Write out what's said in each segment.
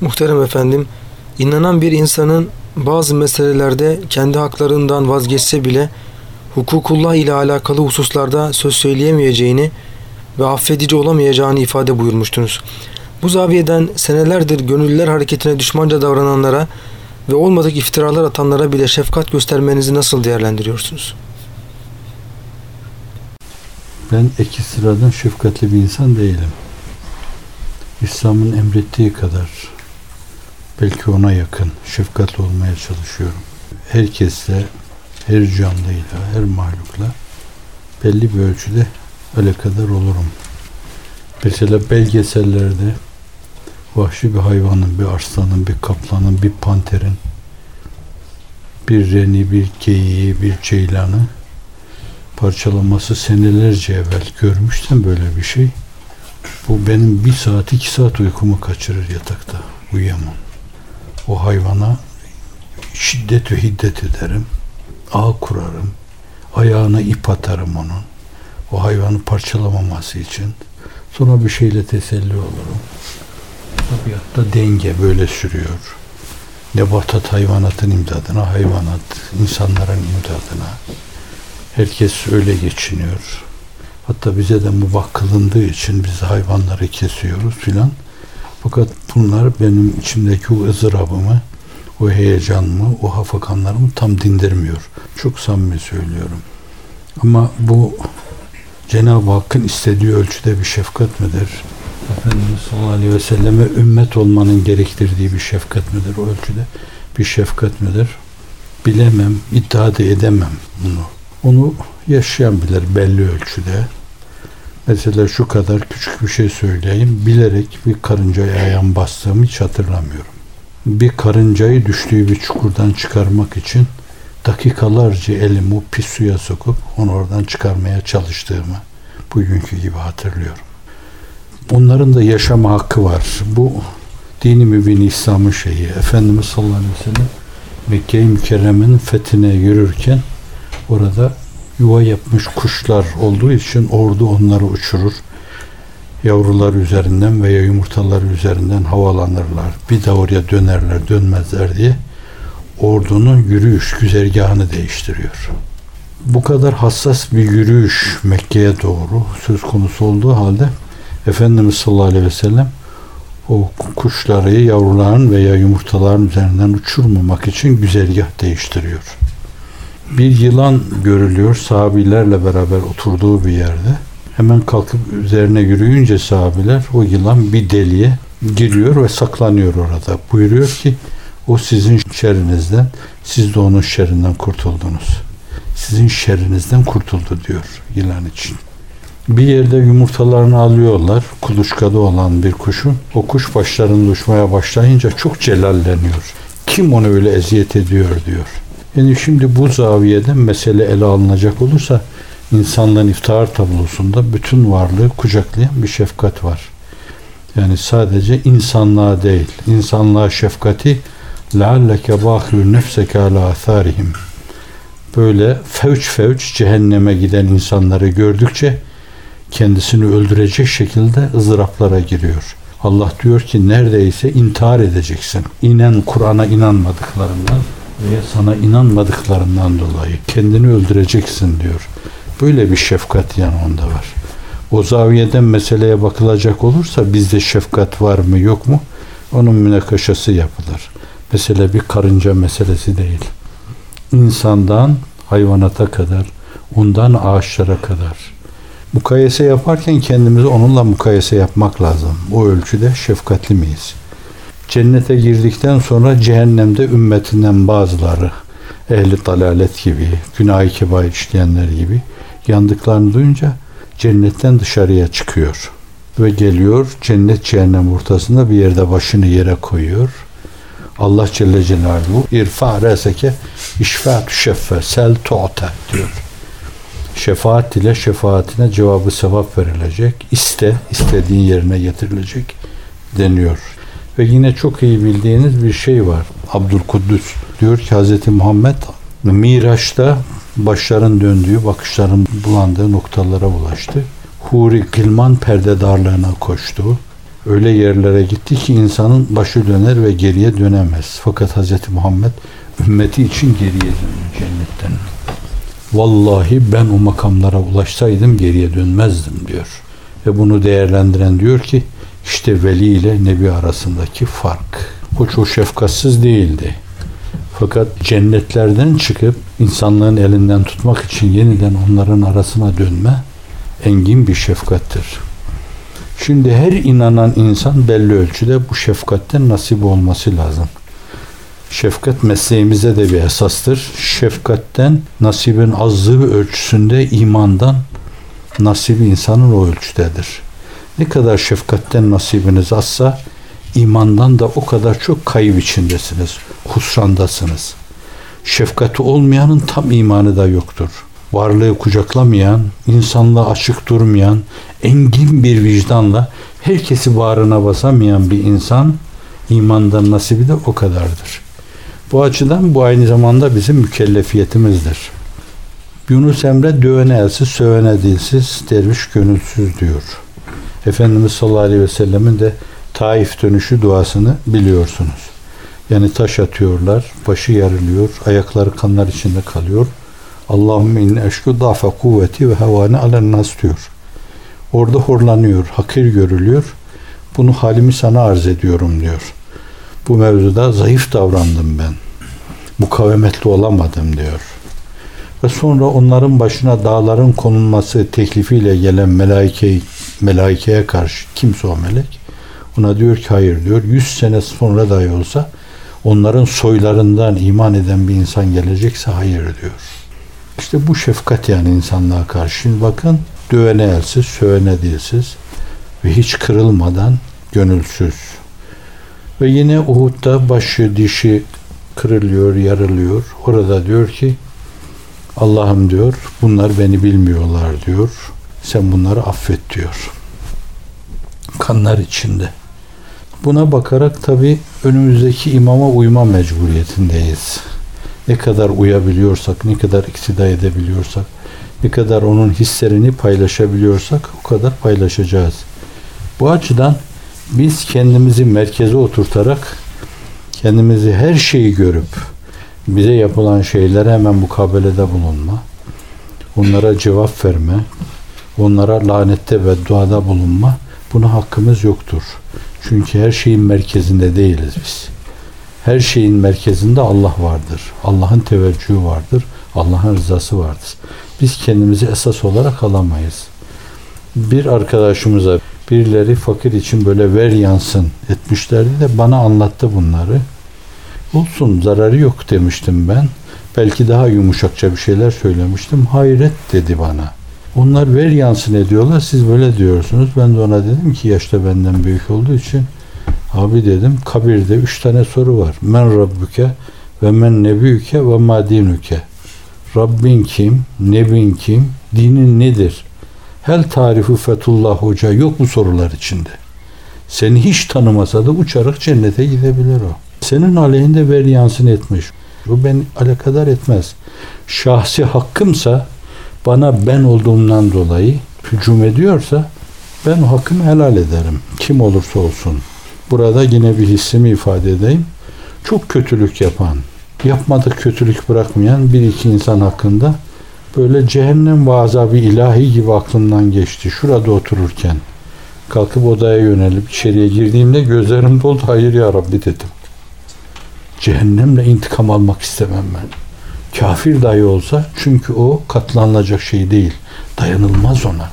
Muhterem efendim, inanan bir insanın bazı meselelerde kendi haklarından vazgeçse bile hukukullah ile alakalı hususlarda söz söyleyemeyeceğini ve affedici olamayacağını ifade buyurmuştunuz. Bu zaviyeden senelerdir gönüllüler hareketine düşmanca davrananlara ve olmadık iftiralar atanlara bile şefkat göstermenizi nasıl değerlendiriyorsunuz? Ben iki sıradan şefkatli bir insan değilim. İslam'ın emrettiği kadar belki ona yakın şefkatli olmaya çalışıyorum. Herkesle, her canlıyla, her mahlukla belli bir ölçüde öyle kadar olurum. Mesela belgesellerde vahşi bir hayvanın, bir arslanın, bir kaplanın, bir panterin, bir reni, bir geyiği, bir ceylanı parçalaması senelerce evvel görmüşten böyle bir şey. Bu benim bir saat, iki saat uykumu kaçırır yatakta. Uyuyamam. O hayvana şiddet ve hiddet ederim. Ağ kurarım. Ayağına ip atarım onun. O hayvanı parçalamaması için. Sonra bir şeyle teselli olurum. Tabiatta denge böyle sürüyor. Nebatat hayvanatın imdadına, hayvanat insanların imdadına. Herkes öyle geçiniyor. Hatta bize de mubah kılındığı için biz hayvanları kesiyoruz filan. Fakat bunlar benim içimdeki o ızdırabımı, o heyecanımı, o hafakanlarımı tam dindirmiyor. Çok samimi söylüyorum. Ama bu Cenab-ı Hakk'ın istediği ölçüde bir şefkat midir? Efendimiz sallallahu aleyhi ve selleme ümmet olmanın gerektirdiği bir şefkat midir? O ölçüde bir şefkat midir? Bilemem, iddia da edemem bunu. Onu yaşayan bilir belli ölçüde. Mesela şu kadar küçük bir şey söyleyeyim. Bilerek bir karıncaya ayağım bastığımı hiç hatırlamıyorum. Bir karıncayı düştüğü bir çukurdan çıkarmak için dakikalarca elimi pis suya sokup onu oradan çıkarmaya çalıştığımı bugünkü gibi hatırlıyorum. Onların da yaşama hakkı var. Bu dini mübin İslam'ın şeyi. Efendimiz sallallahu aleyhi ve sellem Mekke-i Mükerreme'nin fethine yürürken orada yuva yapmış kuşlar olduğu için ordu onları uçurur. Yavrular üzerinden veya yumurtalar üzerinden havalanırlar. Bir de oraya dönerler, dönmezler diye ordunun yürüyüş güzergahını değiştiriyor. Bu kadar hassas bir yürüyüş Mekke'ye doğru söz konusu olduğu halde Efendimiz sallallahu aleyhi ve sellem o kuşları yavruların veya yumurtaların üzerinden uçurmamak için güzergah değiştiriyor. Bir yılan görülüyor sahabilerle beraber oturduğu bir yerde. Hemen kalkıp üzerine yürüyünce sahabiler o yılan bir deliğe giriyor ve saklanıyor orada. Buyuruyor ki o sizin şerrinizden, siz de onun şerrinden kurtuldunuz. Sizin şerrinizden kurtuldu diyor yılan için. Bir yerde yumurtalarını alıyorlar. Kuluçkada olan bir kuşun. O kuş başlarında uçmaya başlayınca çok celalleniyor. Kim onu öyle eziyet ediyor diyor. Yani şimdi bu zaviyeden mesele ele alınacak olursa insanlığın iftihar tablosunda bütün varlığı kucaklayan bir şefkat var. Yani sadece insanlığa değil, insanlığa şefkati لَعَلَّكَ بَاخِرُ نَفْسَكَ عَلَى آثَارِهِمْ Böyle fevç fevç cehenneme giden insanları gördükçe kendisini öldürecek şekilde ızdıraplara giriyor. Allah diyor ki neredeyse intihar edeceksin. İnen Kur'an'a inanmadıklarından veya sana inanmadıklarından dolayı kendini öldüreceksin diyor. Böyle bir şefkat yani onda var. O zaviyeden meseleye bakılacak olursa bizde şefkat var mı yok mu? Onun münakaşası yapılır. Mesela bir karınca meselesi değil. İnsandan hayvanata kadar, ondan ağaçlara kadar. Mukayese yaparken kendimizi onunla mukayese yapmak lazım. O ölçüde şefkatli miyiz? Cennete girdikten sonra cehennemde ümmetinden bazıları ehli dalalet gibi, günah-ı kebair işleyenler gibi yandıklarını duyunca cennetten dışarıya çıkıyor. Ve geliyor cennet cehennem ortasında bir yerde başını yere koyuyor. Allah Celle Celaluhu irfa reseke işfa tüşeffe sel tu'te diyor. Şefaat ile şefaatine cevabı sevap verilecek. İste, istediğin yerine getirilecek deniyor. Ve yine çok iyi bildiğiniz bir şey var. Abdülkuddüs diyor ki Hz. Muhammed Miraç'ta başların döndüğü, bakışların bulandığı noktalara ulaştı. Huri Gilman perdedarlığına koştu. Öyle yerlere gitti ki insanın başı döner ve geriye dönemez. Fakat Hz. Muhammed ümmeti için geriye dönüyor cennetten. Vallahi ben o makamlara ulaşsaydım geriye dönmezdim diyor. Ve bunu değerlendiren diyor ki işte veli ile nebi arasındaki fark. O çok şefkatsiz değildi. Fakat cennetlerden çıkıp insanlığın elinden tutmak için yeniden onların arasına dönme engin bir şefkattir. Şimdi her inanan insan belli ölçüde bu şefkatten nasip olması lazım. Şefkat mesleğimize de bir esastır. Şefkatten nasibin azlığı ölçüsünde imandan nasibi insanın o ölçüdedir. Ne kadar şefkatten nasibiniz azsa imandan da o kadar çok kayıp içindesiniz. Husrandasınız. Şefkati olmayanın tam imanı da yoktur. Varlığı kucaklamayan, insanlığa açık durmayan, engin bir vicdanla herkesi bağrına basamayan bir insan imandan nasibi de o kadardır. Bu açıdan bu aynı zamanda bizim mükellefiyetimizdir. Yunus Emre dövene elsiz, sövene dilsiz, derviş gönülsüz diyor. Efendimiz sallallahu aleyhi ve sellemin de Taif dönüşü duasını biliyorsunuz. Yani taş atıyorlar, başı yarılıyor, ayakları kanlar içinde kalıyor. Allahümme inne eşku dafa kuvveti ve havane alen nas diyor. Orada horlanıyor, hakir görülüyor. Bunu halimi sana arz ediyorum diyor. Bu mevzuda zayıf davrandım ben. Mukavemetli olamadım diyor. Ve sonra onların başına dağların konulması teklifiyle gelen melaike, melaikeye karşı kimse o melek ona diyor ki hayır diyor. Yüz sene sonra dahi olsa onların soylarından iman eden bir insan gelecekse hayır diyor. İşte bu şefkat yani insanlığa karşı. Şimdi bakın dövene elsiz, sövene dilsiz ve hiç kırılmadan gönülsüz. Ve yine Uhud'da başı dişi kırılıyor, yarılıyor. Orada diyor ki Allah'ım diyor bunlar beni bilmiyorlar diyor. Sen bunları affet diyor. Kanlar içinde. Buna bakarak tabi önümüzdeki imama uyma mecburiyetindeyiz. Ne kadar uyabiliyorsak, ne kadar iktida edebiliyorsak, ne kadar onun hislerini paylaşabiliyorsak o kadar paylaşacağız. Bu açıdan biz kendimizi merkeze oturtarak kendimizi her şeyi görüp bize yapılan şeylere hemen mukabelede bulunma, onlara cevap verme, onlara lanette ve duada bulunma buna hakkımız yoktur. Çünkü her şeyin merkezinde değiliz biz. Her şeyin merkezinde Allah vardır. Allah'ın teveccühü vardır. Allah'ın rızası vardır. Biz kendimizi esas olarak alamayız. Bir arkadaşımıza birileri fakir için böyle ver yansın etmişlerdi de bana anlattı bunları. Olsun zararı yok demiştim ben. Belki daha yumuşakça bir şeyler söylemiştim. Hayret dedi bana. Onlar ver yansın ediyorlar. Siz böyle diyorsunuz. Ben de ona dedim ki yaşta benden büyük olduğu için abi dedim kabirde üç tane soru var. Men Rabbuke ve men nebüke ve ma dinuke. Rabbin kim? Nebin kim? Dinin nedir? Hel tarifu fetullah hoca yok bu sorular içinde. Seni hiç tanımasa da uçarak cennete gidebilir o. Senin aleyhinde ver yansın etmiş. Bu beni alakadar etmez. Şahsi hakkımsa bana ben olduğumdan dolayı hücum ediyorsa ben o hakkımı helal ederim. Kim olursa olsun. Burada yine bir hissimi ifade edeyim. Çok kötülük yapan, yapmadık kötülük bırakmayan bir iki insan hakkında böyle cehennem ve azabı ilahi gibi aklımdan geçti. Şurada otururken kalkıp odaya yönelip içeriye girdiğimde gözlerim doldu. Hayır ya Rabbi dedim. Cehennemle intikam almak istemem ben. Kafir dahi olsa çünkü o katlanılacak şey değil. Dayanılmaz ona.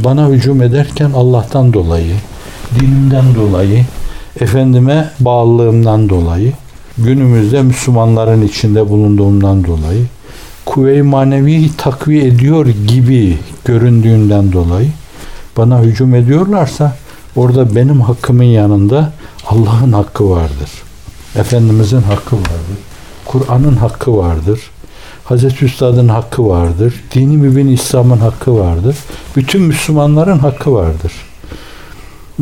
Bana hücum ederken Allah'tan dolayı, dinimden dolayı, efendime bağlılığımdan dolayı, günümüzde Müslümanların içinde bulunduğumdan dolayı, kuvve-i manevi takviye ediyor gibi göründüğünden dolayı bana hücum ediyorlarsa orada benim hakkımın yanında Allah'ın hakkı vardır. Efendimizin hakkı vardır. Kur'an'ın hakkı vardır. Hazreti Üstad'ın hakkı vardır. Dini mübin İslam'ın hakkı vardır. Bütün Müslümanların hakkı vardır.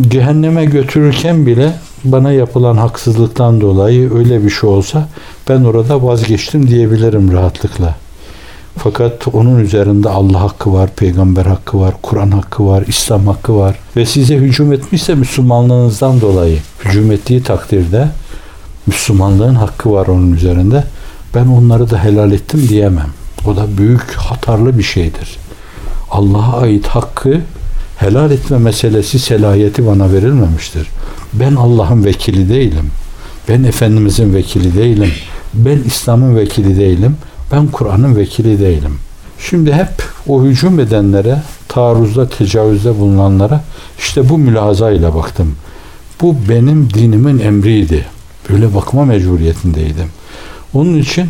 Cehenneme götürürken bile bana yapılan haksızlıktan dolayı öyle bir şey olsa ben orada vazgeçtim diyebilirim rahatlıkla. Fakat onun üzerinde Allah hakkı var, peygamber hakkı var, Kur'an hakkı var, İslam hakkı var. Ve size hücum etmişse Müslümanlığınızdan dolayı hücum ettiği takdirde Müslümanlığın hakkı var onun üzerinde. Ben onları da helal ettim diyemem. O da büyük hatarlı bir şeydir. Allah'a ait hakkı helal etme meselesi selahiyeti bana verilmemiştir. Ben Allah'ın vekili değilim. Ben Efendimizin vekili değilim. Ben İslam'ın vekili değilim. Ben Kur'an'ın vekili değilim. Şimdi hep o hücum edenlere, taarruzda, tecavüzde bulunanlara işte bu mülazayla baktım. Bu benim dinimin emriydi. Böyle bakma mecburiyetindeydim. Onun için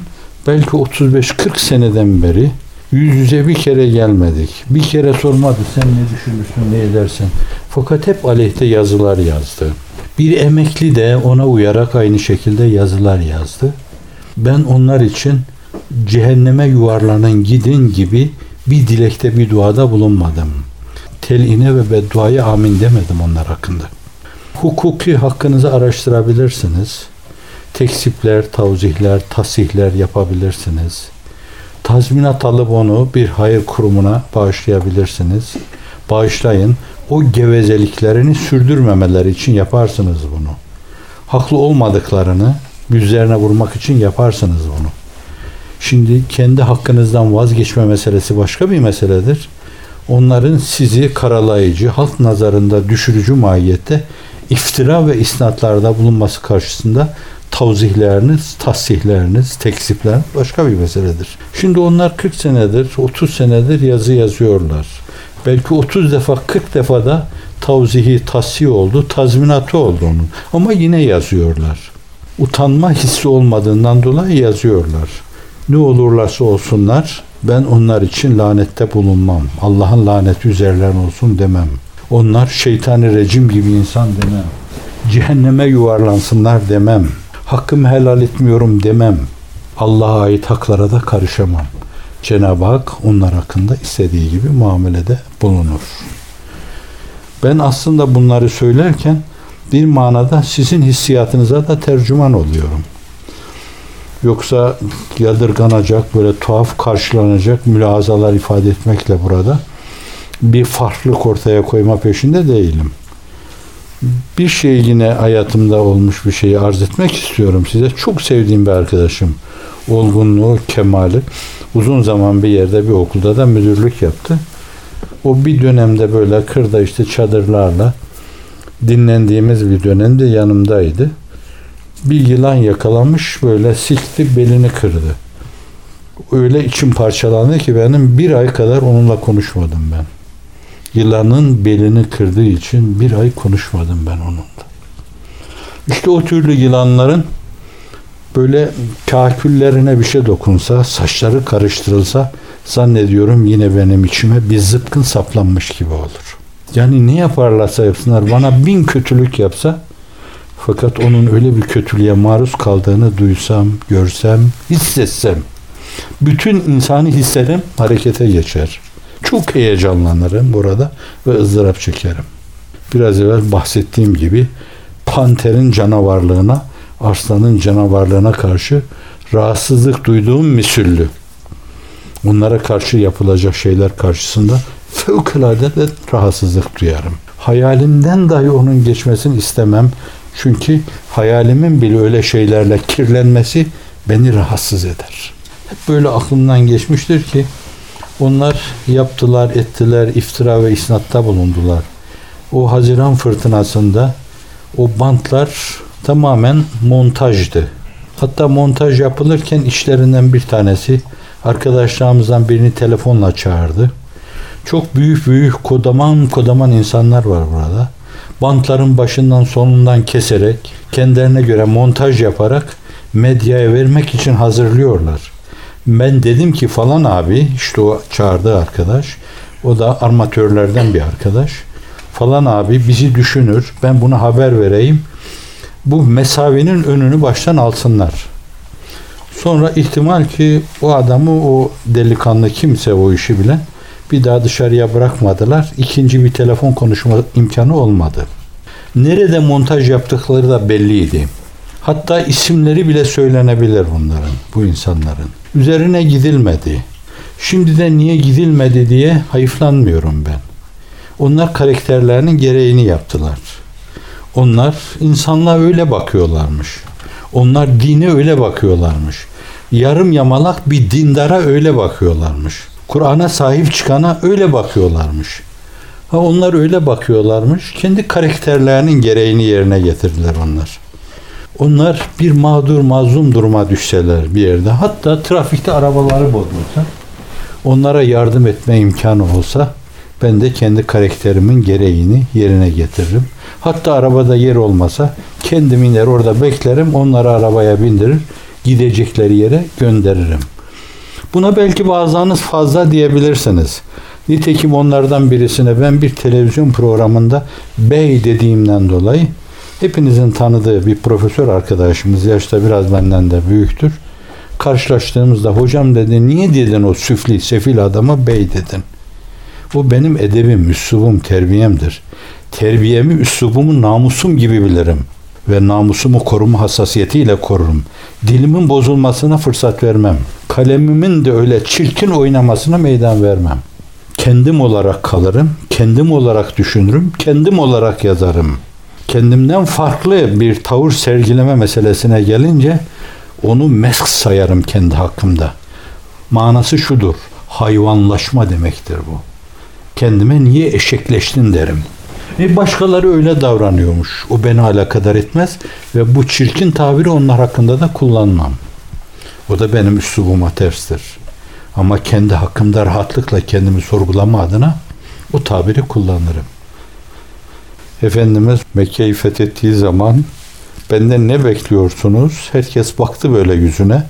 belki 35-40 seneden beri yüz yüze bir kere gelmedik. Bir kere sormadı sen ne düşünürsün, ne edersin. Fakat hep aleyhte yazılar yazdı. Bir emekli de ona uyarak aynı şekilde yazılar yazdı. Ben onlar için cehenneme yuvarlanın gidin gibi bir dilekte bir duada bulunmadım. Teline ve bedduaya amin demedim onlar hakkında. Hukuki hakkınızı araştırabilirsiniz. Teksipler, tavzihler, tasihler yapabilirsiniz. Tazminat alıp onu bir hayır kurumuna bağışlayabilirsiniz. Bağışlayın. O gevezeliklerini sürdürmemeleri için yaparsınız bunu. Haklı olmadıklarını yüzlerine vurmak için yaparsınız bunu. Şimdi kendi hakkınızdan vazgeçme meselesi başka bir meseledir. Onların sizi karalayıcı, halk nazarında düşürücü mahiyette iftira ve isnatlarda bulunması karşısında tavzihleriniz, tasihleriniz, teksipler başka bir meseledir. Şimdi onlar 40 senedir, 30 senedir yazı yazıyorlar. Belki 30 defa, 40 defa da tavzihi, tasih oldu, tazminatı oldu onun. Ama yine yazıyorlar. Utanma hissi olmadığından dolayı yazıyorlar. Ne olurlarsa olsunlar ben onlar için lanette bulunmam. Allah'ın laneti üzerlerine olsun demem. Onlar şeytani rejim gibi insan demem. Cehenneme yuvarlansınlar demem. Hakkımı helal etmiyorum demem. Allah'a ait haklara da karışamam. Cenab-ı Hak onlar hakkında istediği gibi muamelede bulunur. Ben aslında bunları söylerken bir manada sizin hissiyatınıza da tercüman oluyorum. Yoksa yadırganacak, böyle tuhaf karşılanacak mülazalar ifade etmekle burada bir farklılık ortaya koyma peşinde değilim. Bir şey yine hayatımda olmuş bir şeyi arz etmek istiyorum size. Çok sevdiğim bir arkadaşım. Olgunluğu, kemali. Uzun zaman bir yerde bir okulda da müdürlük yaptı. O bir dönemde böyle kırda işte çadırlarla dinlendiğimiz bir dönemde yanımdaydı. Bir yılan yakalamış böyle sikti belini kırdı. Öyle içim parçalandı ki benim bir ay kadar onunla konuşmadım ben. Yılanın belini kırdığı için bir ay konuşmadım ben onunla. İşte o türlü yılanların böyle kaküllerine bir şey dokunsa, saçları karıştırılsa zannediyorum yine benim içime bir zıpkın saplanmış gibi olur. Yani ne yaparlarsa yapsınlar bana bin kötülük yapsa fakat onun öyle bir kötülüğe maruz kaldığını duysam, görsem, hissetsem bütün insani hislerim harekete geçer. Çok heyecanlanırım burada ve ızdırap çekerim. Biraz evvel bahsettiğim gibi panterin canavarlığına, aslanın canavarlığına karşı rahatsızlık duyduğum misüllü. Onlara karşı yapılacak şeyler karşısında fevkalade de rahatsızlık duyarım. Hayalimden dahi onun geçmesini istemem. Çünkü hayalimin bile öyle şeylerle kirlenmesi beni rahatsız eder. Hep böyle aklımdan geçmiştir ki onlar yaptılar, ettiler, iftira ve isnatta bulundular. O Haziran fırtınasında o bantlar tamamen montajdı. Hatta montaj yapılırken işlerinden bir tanesi arkadaşlarımızdan birini telefonla çağırdı. Çok büyük büyük kodaman kodaman insanlar var burada. Bantların başından sonundan keserek kendilerine göre montaj yaparak medyaya vermek için hazırlıyorlar. Ben dedim ki falan abi işte o çağırdığı arkadaş o da armatörlerden bir arkadaş. Falan abi bizi düşünür. Ben bunu haber vereyim. Bu mesafenin önünü baştan alsınlar. Sonra ihtimal ki o adamı o delikanlı kimse o işi bilen bir daha dışarıya bırakmadılar. İkinci bir telefon konuşma imkanı olmadı. Nerede montaj yaptıkları da belliydi. Hatta isimleri bile söylenebilir bunların, bu insanların. Üzerine gidilmedi. Şimdiden niye gidilmedi diye hayıflanmıyorum ben. Onlar karakterlerinin gereğini yaptılar. Onlar insanlığa öyle bakıyorlarmış. Onlar dine öyle bakıyorlarmış. Yarım yamalak bir dindara öyle bakıyorlarmış. Kur'an'a sahip çıkana öyle bakıyorlarmış. Ha onlar öyle bakıyorlarmış. Kendi karakterlerinin gereğini yerine getirdiler onlar. Onlar bir mağdur mazlum duruma düşseler bir yerde. Hatta trafikte arabaları bozulsa onlara yardım etme imkanı olsa ben de kendi karakterimin gereğini yerine getiririm. Hatta arabada yer olmasa kendim iner orada beklerim. Onları arabaya bindirir. Gidecekleri yere gönderirim. Buna belki bazılarınız fazla diyebilirsiniz. Nitekim onlardan birisine ben bir televizyon programında bey dediğimden dolayı hepinizin tanıdığı bir profesör arkadaşımız yaşta biraz benden de büyüktür. Karşılaştığımızda hocam dedi niye dedin o süfli sefil adama bey dedin. Bu benim edebim, üslubum, terbiyemdir. Terbiyemi, üslubumu namusum gibi bilirim. Ve namusumu koruma hassasiyetiyle korurum. Dilimin bozulmasına fırsat vermem. Kalemimin de öyle çirkin oynamasına meydan vermem. Kendim olarak kalırım, kendim olarak düşünürüm, kendim olarak yazarım. Kendimden farklı bir tavır sergileme meselesine gelince onu mesk sayarım kendi hakkımda. Manası şudur, hayvanlaşma demektir bu kendime niye eşekleştin derim. E başkaları öyle davranıyormuş. O beni alakadar etmez ve bu çirkin tabiri onlar hakkında da kullanmam. O da benim üslubuma terstir. Ama kendi hakkımda rahatlıkla kendimi sorgulama adına o tabiri kullanırım. Efendimiz Mekke'yi fethettiği zaman benden ne bekliyorsunuz? Herkes baktı böyle yüzüne.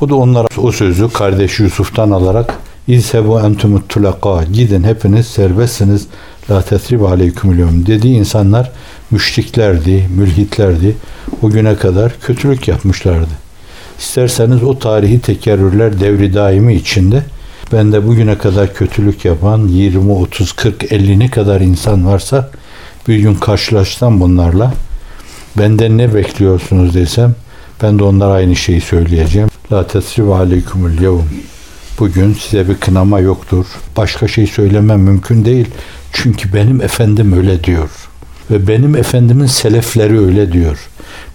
O da onlara o sözü kardeş Yusuf'tan alarak İzhebu entumut tulaka. Gidin hepiniz serbestsiniz. La tesrib aleykümülüm dediği insanlar müşriklerdi, mülhitlerdi. O güne kadar kötülük yapmışlardı. İsterseniz o tarihi tekerrürler devri daimi içinde ben de bugüne kadar kötülük yapan 20, 30, 40, 50 ne kadar insan varsa bir gün karşılaşsam bunlarla benden ne bekliyorsunuz desem ben de onlara aynı şeyi söyleyeceğim. La tesrib aleykümül yevm. Bugün size bir kınama yoktur. Başka şey söylemem mümkün değil. Çünkü benim efendim öyle diyor. Ve benim efendimin selefleri öyle diyor.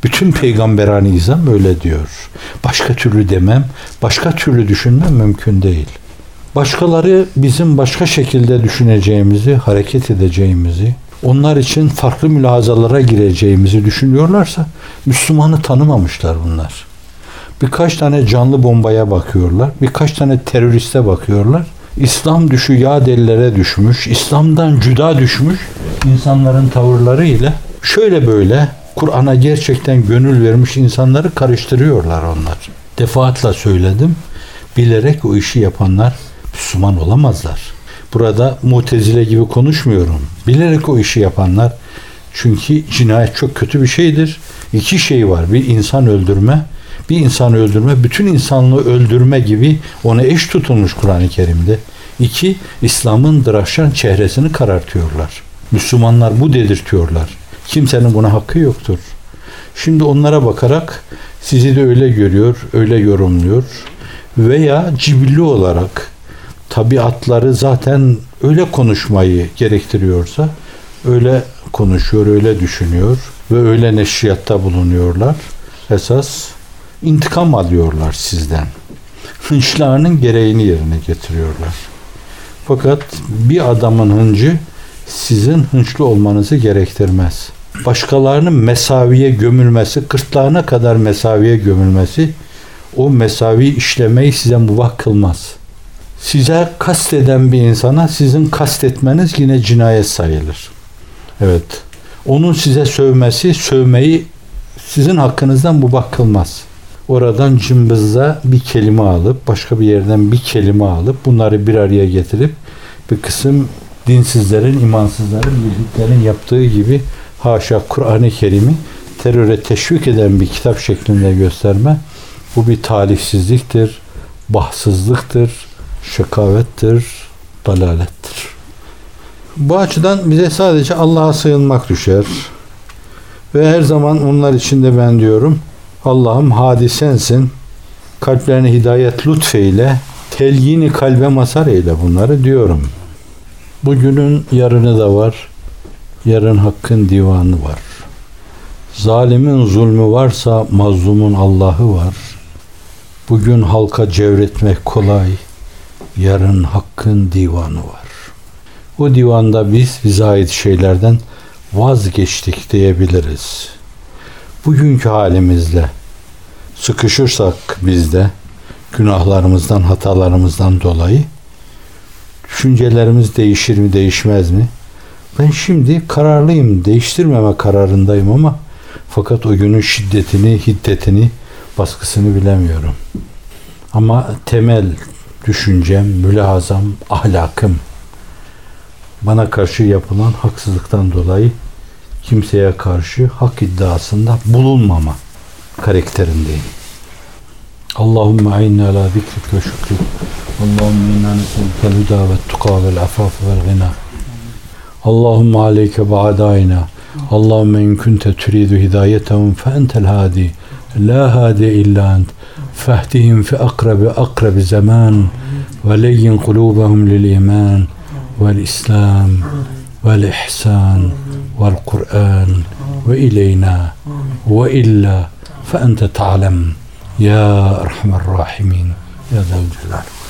Bütün peygamberani izam öyle diyor. Başka türlü demem, başka türlü düşünmem mümkün değil. Başkaları bizim başka şekilde düşüneceğimizi, hareket edeceğimizi, onlar için farklı mülazalara gireceğimizi düşünüyorlarsa Müslümanı tanımamışlar bunlar. Birkaç tane canlı bombaya bakıyorlar. Birkaç tane teröriste bakıyorlar. İslam düşü yağ delilere düşmüş. İslam'dan cüda düşmüş insanların tavırları ile şöyle böyle Kur'an'a gerçekten gönül vermiş insanları karıştırıyorlar onlar. Defaatla söyledim. Bilerek o işi yapanlar Müslüman olamazlar. Burada mutezile gibi konuşmuyorum. Bilerek o işi yapanlar çünkü cinayet çok kötü bir şeydir. İki şey var. Bir insan öldürme, bir insanı öldürme, bütün insanlığı öldürme gibi ona eş tutulmuş Kur'an-ı Kerim'de. İki, İslam'ın dıraşan çehresini karartıyorlar. Müslümanlar bu dedirtiyorlar. Kimsenin buna hakkı yoktur. Şimdi onlara bakarak sizi de öyle görüyor, öyle yorumluyor veya cibilli olarak tabiatları zaten öyle konuşmayı gerektiriyorsa öyle konuşuyor, öyle düşünüyor ve öyle neşriyatta bulunuyorlar. Esas intikam alıyorlar sizden. Hınçlarının gereğini yerine getiriyorlar. Fakat bir adamın hıncı sizin hınçlı olmanızı gerektirmez. Başkalarının mesaviye gömülmesi, kırtlağına kadar mesaviye gömülmesi o mesavi işlemeyi size mubah kılmaz. Size kasteden bir insana sizin kastetmeniz yine cinayet sayılır. Evet. Onun size sövmesi, sövmeyi sizin hakkınızdan mubah kılmaz oradan cımbızla bir kelime alıp başka bir yerden bir kelime alıp bunları bir araya getirip bir kısım dinsizlerin, imansızların, mülhitlerin yaptığı gibi haşa Kur'an-ı Kerim'i teröre teşvik eden bir kitap şeklinde gösterme bu bir talihsizliktir, bahtsızlıktır, şakavettir, dalalettir. Bu açıdan bize sadece Allah'a sığınmak düşer. Ve her zaman onlar içinde ben diyorum Allah'ım hadi sensin. Kalplerine hidayet lütfeyle. Telyini kalbe masar eyle bunları diyorum. Bugünün yarını da var. Yarın hakkın divanı var. Zalimin zulmü varsa mazlumun Allah'ı var. Bugün halka cevretmek kolay. Yarın hakkın divanı var. O divanda biz bize ait şeylerden vazgeçtik diyebiliriz. Bugünkü halimizle sıkışırsak biz de günahlarımızdan, hatalarımızdan dolayı düşüncelerimiz değişir mi, değişmez mi? Ben şimdi kararlıyım, değiştirmeme kararındayım ama fakat o günün şiddetini, hiddetini, baskısını bilemiyorum. Ama temel düşüncem, mülahazam, ahlakım bana karşı yapılan haksızlıktan dolayı kimseye karşı hak iddiasında bulunmama karakterindeyim. Allahümme aynı ala zikrik ve şükrik. Allahümme inna neselükel huda ve tuka vel afaf vel gina. Allahümme aleyke ba'dayna. Allahümme in kunte turidu hidayetahum fe entel hadi. لا هادئ إلا أنت. فاهتهم في أقرب أقرب زمان ولين قلوبهم للإيمان والإسلام والإحسان والقرآن وإلينا وإلا فأنت تعلم. يا أرحم الراحمين. يا ذا الجلال.